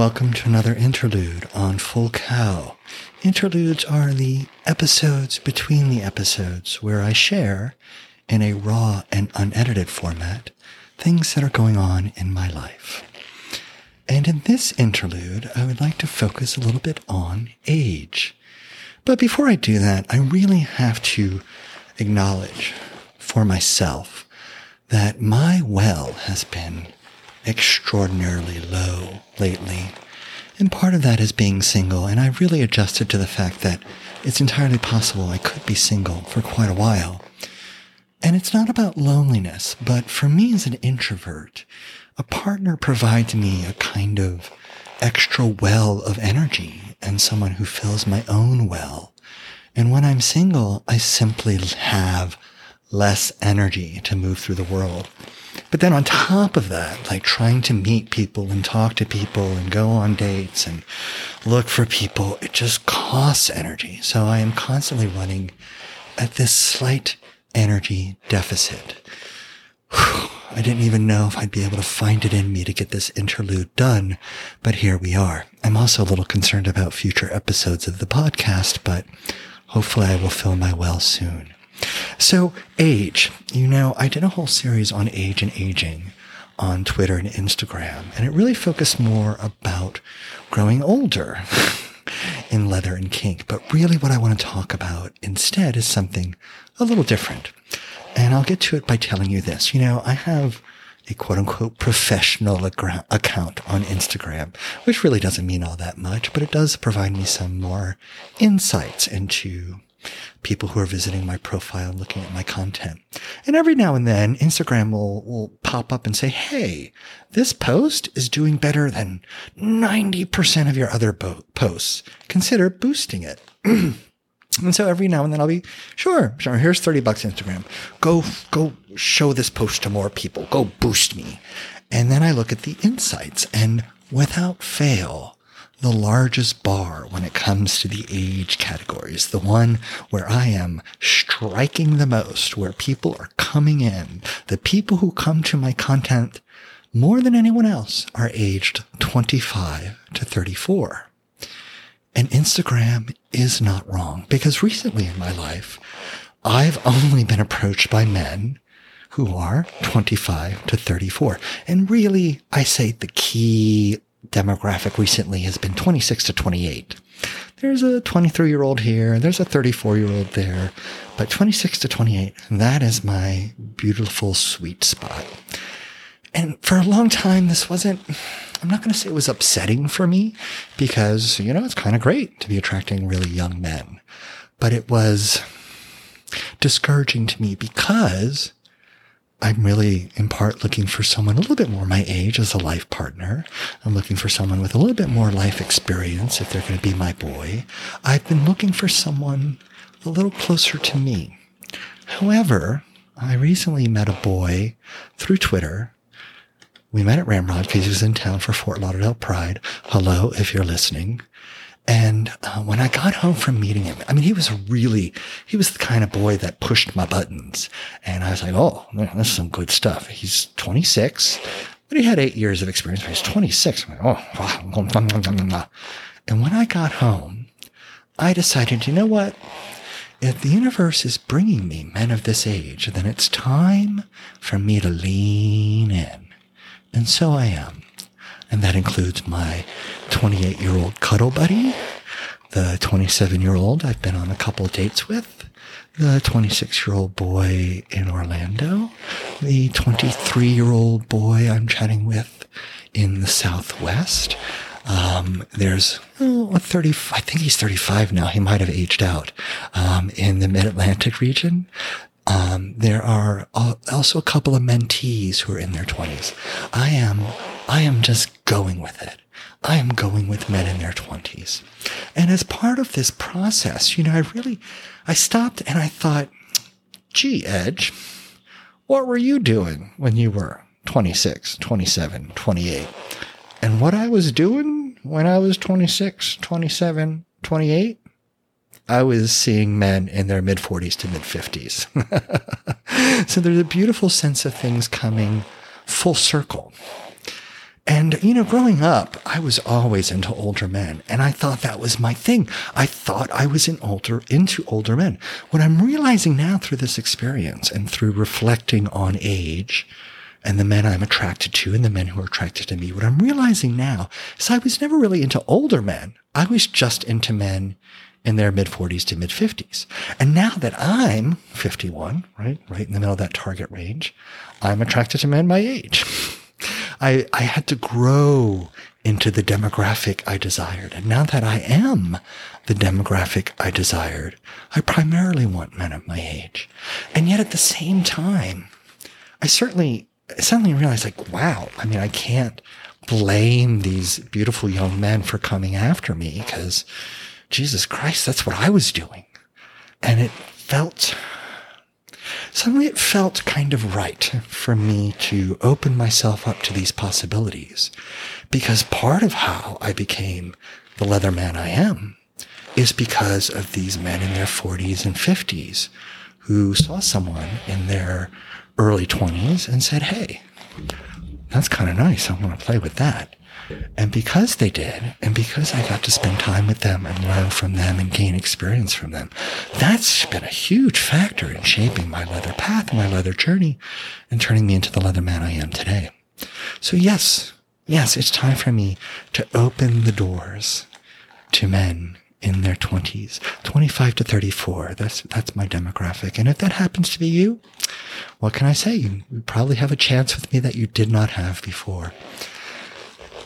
Welcome to another interlude on Full Cow. Interludes are the episodes between the episodes where I share, in a raw and unedited format, things that are going on in my life. And in this interlude, I would like to focus a little bit on age. But before I do that, I really have to acknowledge for myself that my well has been extraordinarily low lately. And part of that is being single, and I've really adjusted to the fact that it's entirely possible I could be single for quite a while. And it's not about loneliness, but for me as an introvert, a partner provides me a kind of extra well of energy and someone who fills my own well. And when I'm single, I simply have less energy to move through the world. But then on top of that, like trying to meet people and talk to people and go on dates and look for people, it just costs energy. So I am constantly running at this slight energy deficit. I didn't even know if I'd be able to find it in me to get this interlude done, but here we are. I'm also a little concerned about future episodes of the podcast, but hopefully I will fill my well soon. So, age. You know, I did a whole series on age and aging on Twitter and Instagram, and it really focused more about growing older in leather and kink. But really, what I want to talk about instead is something a little different. And I'll get to it by telling you this. You know, I have a quote unquote professional account on Instagram, which really doesn't mean all that much, but it does provide me some more insights into people who are visiting my profile and looking at my content. And every now and then Instagram will, will pop up and say, Hey, this post is doing better than 90% of your other bo- posts. Consider boosting it. And so every now and then I'll be, sure, sure, here's 30 bucks Instagram. Go, go show this post to more people. Go boost me. And then I look at the insights and without fail, the largest bar when it comes to the age categories, the one where I am striking the most, where people are coming in, the people who come to my content more than anyone else are aged 25 to 34. And Instagram is not wrong because recently in my life, I've only been approached by men who are 25 to 34. And really, I say the key demographic recently has been 26 to 28. There's a 23 year old here, there's a 34 year old there, but 26 to 28, that is my beautiful sweet spot. And for a long time, this wasn't, I'm not going to say it was upsetting for me because, you know, it's kind of great to be attracting really young men, but it was discouraging to me because I'm really in part looking for someone a little bit more my age as a life partner. I'm looking for someone with a little bit more life experience if they're going to be my boy. I've been looking for someone a little closer to me. However, I recently met a boy through Twitter. We met at Ramrod because he was in town for Fort Lauderdale Pride. Hello, if you're listening. And uh, when I got home from meeting him, I mean, he was really, he was the kind of boy that pushed my buttons. And I was like, oh, this is some good stuff. He's 26, but he had eight years of experience. He's 26. I'm like, oh. And when I got home, I decided, you know what? If the universe is bringing me men of this age, then it's time for me to lean in. And so I am. And that includes my 28 year old cuddle buddy, the 27 year old I've been on a couple dates with, the 26 year old boy in Orlando, the 23 year old boy I'm chatting with in the Southwest. Um, there's oh, a 30, I think he's 35 now. He might have aged out, um, in the mid Atlantic region. Um, there are also a couple of mentees who are in their 20s. I am, I am just going with it. I am going with men in their 20s. And as part of this process, you know, I really, I stopped and I thought, gee, Edge, what were you doing when you were 26, 27, 28? And what I was doing when I was 26, 27, 28 I was seeing men in their mid 40s to mid 50s. so there's a beautiful sense of things coming full circle. And, you know, growing up, I was always into older men and I thought that was my thing. I thought I was in older, into older men. What I'm realizing now through this experience and through reflecting on age and the men I'm attracted to and the men who are attracted to me, what I'm realizing now is I was never really into older men. I was just into men in their mid 40s to mid 50s. And now that I'm 51, right, right in the middle of that target range, I'm attracted to men my age. I, I had to grow into the demographic I desired. And now that I am the demographic I desired, I primarily want men of my age. And yet at the same time, I certainly, suddenly realized like, wow, I mean, I can't blame these beautiful young men for coming after me because Jesus Christ, that's what I was doing. And it felt, suddenly it felt kind of right for me to open myself up to these possibilities because part of how I became the leather man I am is because of these men in their 40s and 50s who saw someone in their early 20s and said, Hey, that's kind of nice. I want to play with that. And because they did, and because I got to spend time with them and learn from them and gain experience from them, that's been a huge factor in shaping my leather path and my leather journey and turning me into the leather man I am today. So yes, yes, it's time for me to open the doors to men in their 20s, 25 to 34. That's, that's my demographic. And if that happens to be you, what can I say? You probably have a chance with me that you did not have before.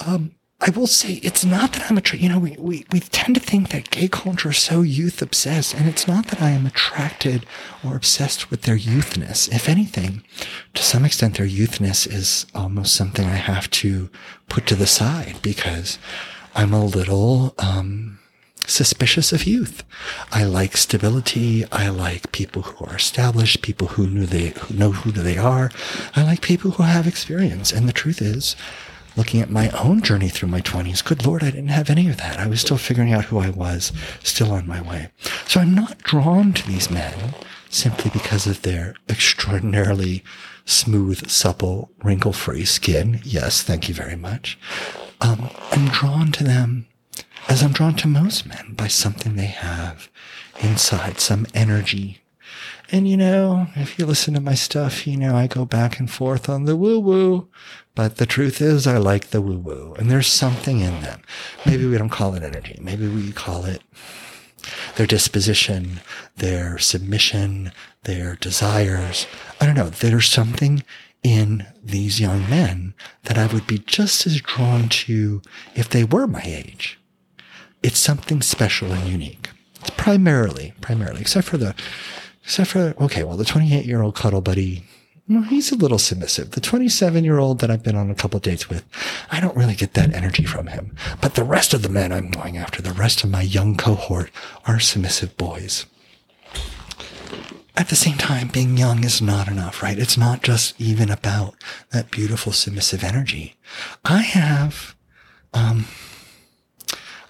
Um, I will say it's not that I'm attracted. You know, we, we, we tend to think that gay culture is so youth obsessed, and it's not that I am attracted or obsessed with their youthness. If anything, to some extent, their youthness is almost something I have to put to the side because I'm a little, um, suspicious of youth. I like stability. I like people who are established, people who knew they, who know who they are. I like people who have experience. And the truth is, looking at my own journey through my 20s, good Lord, I didn't have any of that. I was still figuring out who I was, still on my way. So I'm not drawn to these men simply because of their extraordinarily smooth, supple, wrinkle free skin. Yes, thank you very much. Um, I'm drawn to them as I'm drawn to most men by something they have inside, some energy. And you know, if you listen to my stuff, you know, I go back and forth on the woo woo, but the truth is I like the woo woo and there's something in them. Maybe we don't call it energy. Maybe we call it their disposition, their submission, their desires. I don't know. There's something in these young men that I would be just as drawn to if they were my age. It's something special and unique. It's primarily, primarily, except for the, except for, okay, well, the 28 year old cuddle buddy well, he's a little submissive. The 27 year old that I've been on a couple dates with, I don't really get that energy from him. But the rest of the men I'm going after, the rest of my young cohort are submissive boys. At the same time, being young is not enough, right? It's not just even about that beautiful submissive energy. I have, um,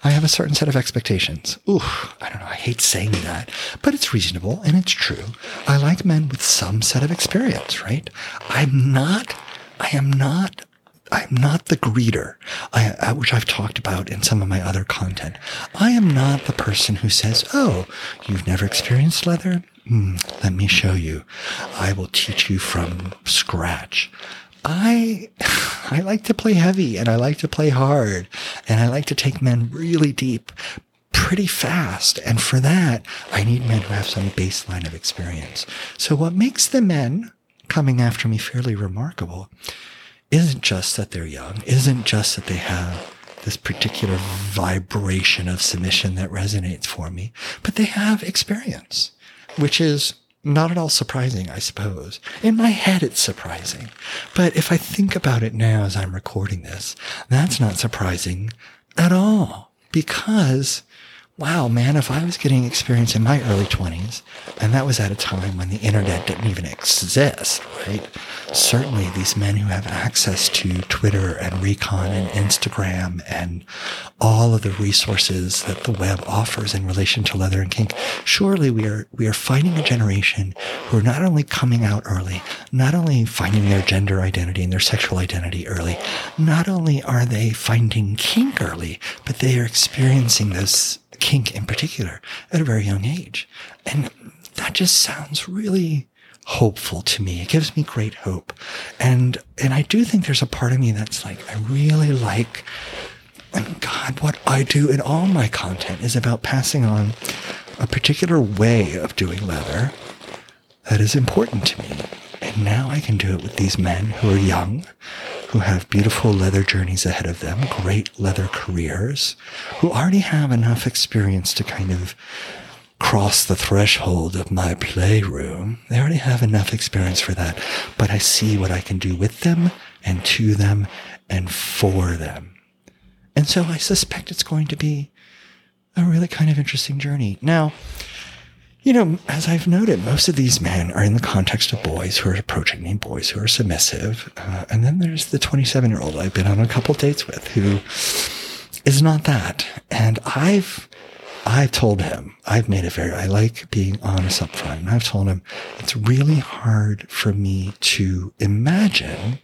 I have a certain set of expectations. Ooh, I don't know. I hate saying that, but it's reasonable and it's true. I like men with some set of experience, right? I'm not, I am not I'm not the greeter, I, uh, which I've talked about in some of my other content. I am not the person who says, Oh, you've never experienced leather? Mm, let me show you. I will teach you from scratch. I I like to play heavy and I like to play hard and I like to take men really deep pretty fast. And for that, I need men who have some baseline of experience. So what makes the men coming after me fairly remarkable isn't just that they're young, isn't just that they have this particular vibration of submission that resonates for me, but they have experience, which is not at all surprising, I suppose. In my head, it's surprising. But if I think about it now as I'm recording this, that's not surprising at all because wow, man, if I was getting experience in my early 20s, and that was at a time when the internet didn't even exist, right? Certainly, these men who have access to Twitter and Recon and Instagram and all of the resources that the web offers in relation to leather and kink, surely we are, we are finding a generation who are not only coming out early, not only finding their gender identity and their sexual identity early, not only are they finding kink early, but they are experiencing this kink in particular at a very young age. And that just sounds really hopeful to me. It gives me great hope. And, and I do think there's a part of me that's like, I really like, oh and God, what I do in all my content is about passing on a particular way of doing leather that is important to me. And now I can do it with these men who are young, who have beautiful leather journeys ahead of them, great leather careers, who already have enough experience to kind of cross the threshold of my playroom. They already have enough experience for that, but I see what I can do with them and to them and for them. And so I suspect it's going to be a really kind of interesting journey. Now, you know, as I've noted, most of these men are in the context of boys who are approaching me, boys who are submissive. Uh, and then there's the 27 year old I've been on a couple dates with who is not that. And I've, I've told him, I've made it very, I like being honest up front. And I've told him it's really hard for me to imagine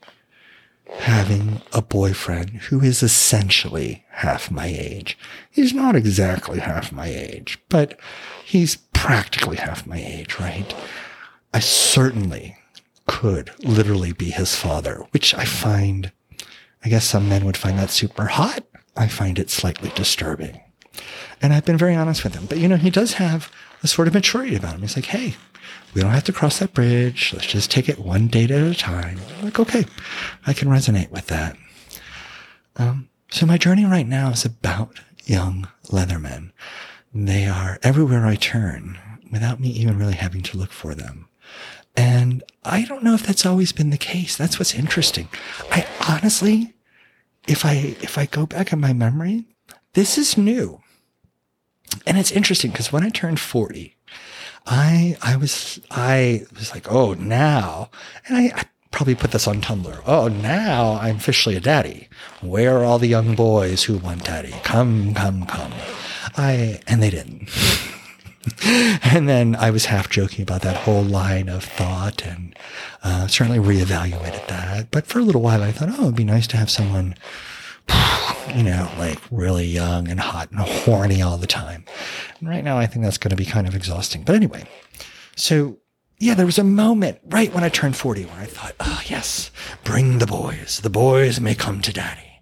having a boyfriend who is essentially half my age. He's not exactly half my age, but he's practically half my age, right? I certainly could literally be his father, which I find, I guess some men would find that super hot. I find it slightly disturbing. And I've been very honest with him. But, you know, he does have a sort of maturity about him. He's like, hey, we don't have to cross that bridge. Let's just take it one date at a time. I'm like, okay, I can resonate with that. Um, so my journey right now is about young leathermen. They are everywhere I turn without me even really having to look for them. And I don't know if that's always been the case. That's what's interesting. I honestly, if I, if I go back in my memory, this is new. And it's interesting because when I turned 40, I, I was, I was like, oh, now, and I, I probably put this on Tumblr. Oh, now I'm officially a daddy. Where are all the young boys who want daddy? Come, come, come. I, and they didn't. and then I was half joking about that whole line of thought and uh, certainly reevaluated that. But for a little while, I thought, oh, it'd be nice to have someone, you know, like really young and hot and horny all the time. And right now, I think that's going to be kind of exhausting. But anyway, so yeah, there was a moment right when I turned 40 where I thought, oh, yes, bring the boys. The boys may come to daddy.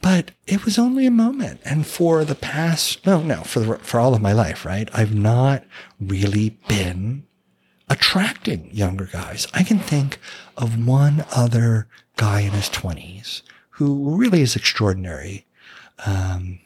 But it was only a moment. And for the past, no, no, for, the, for all of my life, right? I've not really been attracting younger guys. I can think of one other guy in his 20s who really is extraordinary. Um,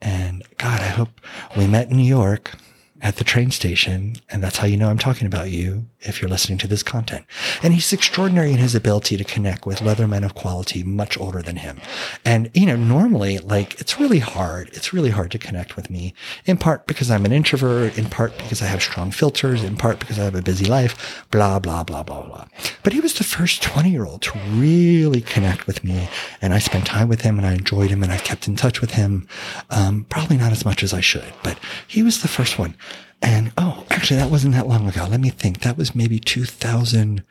and God, I hope we met in New York at the train station. And that's how you know I'm talking about you if you're listening to this content. And he's extraordinary in his ability to connect with leather men of quality much older than him. And, you know, normally, like, it's really hard. It's really hard to connect with me in part because I'm an introvert, in part because I have strong filters, in part because I have a busy life, blah, blah, blah, blah, blah. But he was the first 20 year old to really connect with me. And I spent time with him and I enjoyed him and I've kept in touch with him. Um, probably not as much as I should, but he was the first one. And oh, actually, that wasn't that long ago. Let me think. That was maybe 2017,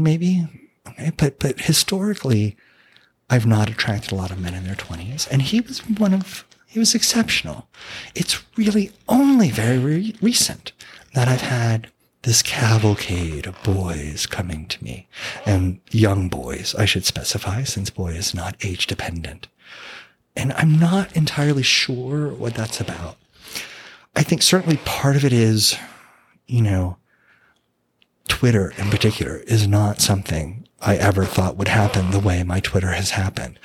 uh, maybe. Okay. But, but historically, I've not attracted a lot of men in their 20s. And he was one of, he was exceptional. It's really only very re- recent that I've had this cavalcade of boys coming to me and young boys, I should specify, since boy is not age dependent. And I'm not entirely sure what that's about. I think certainly part of it is, you know, Twitter in particular is not something I ever thought would happen the way my Twitter has happened.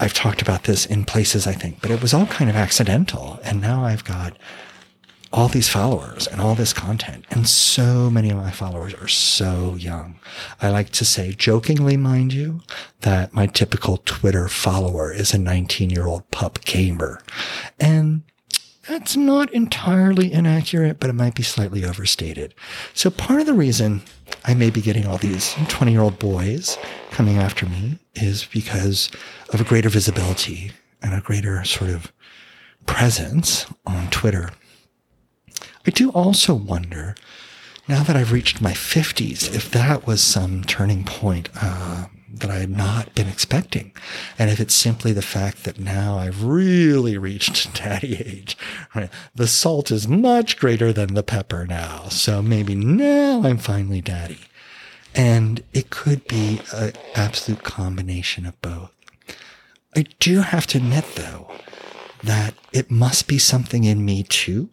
I've talked about this in places, I think, but it was all kind of accidental. And now I've got all these followers and all this content. And so many of my followers are so young. I like to say jokingly, mind you, that my typical Twitter follower is a 19 year old pup gamer. And that's not entirely inaccurate, but it might be slightly overstated. So part of the reason I may be getting all these 20 year old boys coming after me is because of a greater visibility and a greater sort of presence on Twitter. I do also wonder, now that I've reached my 50s, if that was some turning point uh, that I had not been expecting. And if it's simply the fact that now I've really reached daddy age, right? The salt is much greater than the pepper now. So maybe now I'm finally daddy. And it could be an absolute combination of both. I do have to admit though, that it must be something in me too.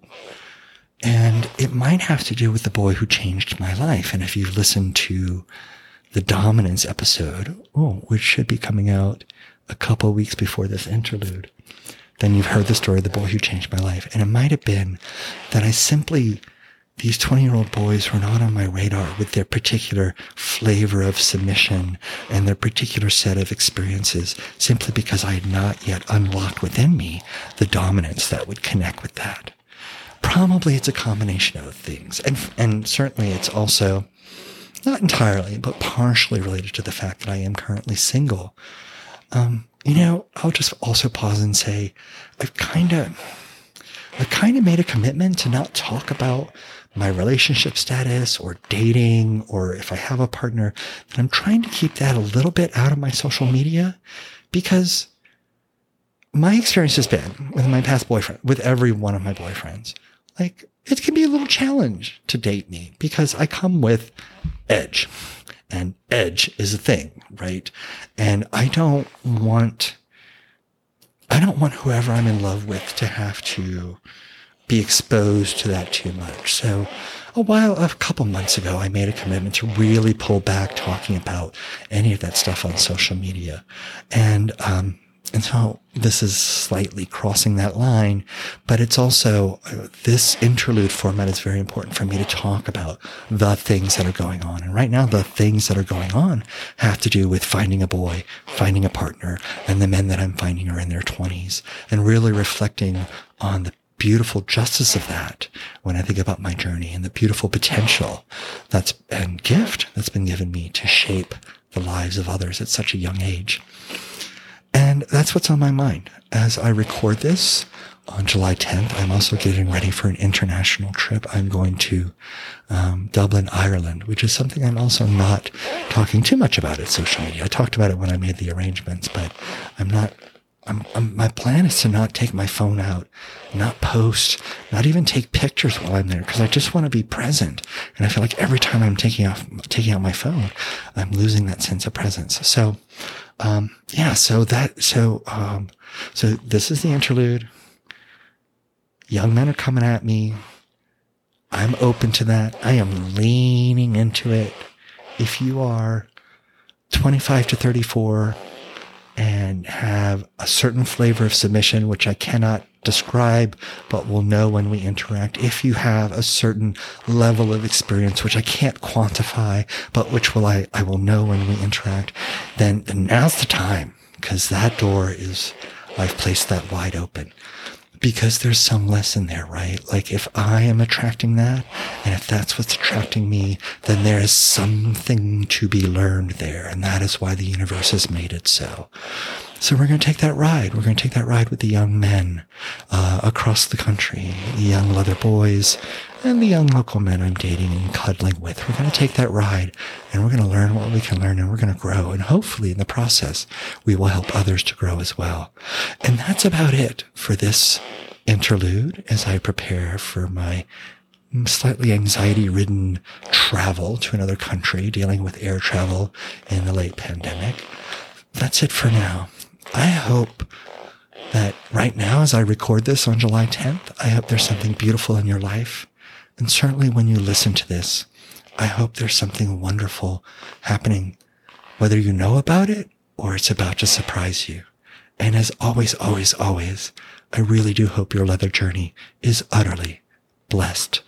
And it might have to do with the boy who changed my life. And if you've listened to the dominance episode, oh, which should be coming out a couple weeks before this interlude, then you've heard the story of the boy who changed my life. And it might have been that I simply these 20 year old boys were not on my radar with their particular flavor of submission and their particular set of experiences simply because I had not yet unlocked within me the dominance that would connect with that. Probably it's a combination of things. And, and certainly it's also not entirely, but partially related to the fact that I am currently single. Um, you know, I'll just also pause and say I've kind of, I kind of made a commitment to not talk about my relationship status or dating or if I have a partner, that I'm trying to keep that a little bit out of my social media because my experience has been with my past boyfriend, with every one of my boyfriends, like it can be a little challenge to date me because I come with edge and edge is a thing, right? And I don't want, I don't want whoever I'm in love with to have to be exposed to that too much. So a while, a couple months ago, I made a commitment to really pull back talking about any of that stuff on social media. And, um, and so this is slightly crossing that line, but it's also uh, this interlude format is very important for me to talk about the things that are going on. And right now, the things that are going on have to do with finding a boy, finding a partner, and the men that I'm finding are in their twenties and really reflecting on the beautiful justice of that when I think about my journey and the beautiful potential that's and gift that's been given me to shape the lives of others at such a young age. And that's what's on my mind as I record this on July 10th. I'm also getting ready for an international trip. I'm going to um, Dublin, Ireland, which is something I'm also not talking too much about at social media. I talked about it when I made the arrangements, but I'm not I'm, I'm, my plan is to not take my phone out, not post, not even take pictures while I'm there because I just want to be present. And I feel like every time I'm taking off, taking out my phone, I'm losing that sense of presence. So, um, yeah, so that, so, um, so this is the interlude. Young men are coming at me. I'm open to that. I am leaning into it. If you are 25 to 34, and have a certain flavor of submission, which I cannot describe, but we'll know when we interact. If you have a certain level of experience, which I can't quantify, but which will I, I will know when we interact, then, then now's the time because that door is, I've placed that wide open because there's some lesson there, right? Like if I am attracting that and if that's what's attracting me, then there is something to be learned there. And that is why the universe has made it so. So we're going to take that ride. We're going to take that ride with the young men uh, across the country, the young leather boys, and the young local men I'm dating and cuddling with. We're going to take that ride and we're going to learn what we can learn and we're going to grow. And hopefully in the process, we will help others to grow as well. And that's about it for this interlude as I prepare for my slightly anxiety ridden travel to another country, dealing with air travel in the late pandemic. That's it for now. I hope that right now, as I record this on July 10th, I hope there's something beautiful in your life. And certainly when you listen to this, I hope there's something wonderful happening, whether you know about it or it's about to surprise you. And as always, always, always, I really do hope your leather journey is utterly, blessed.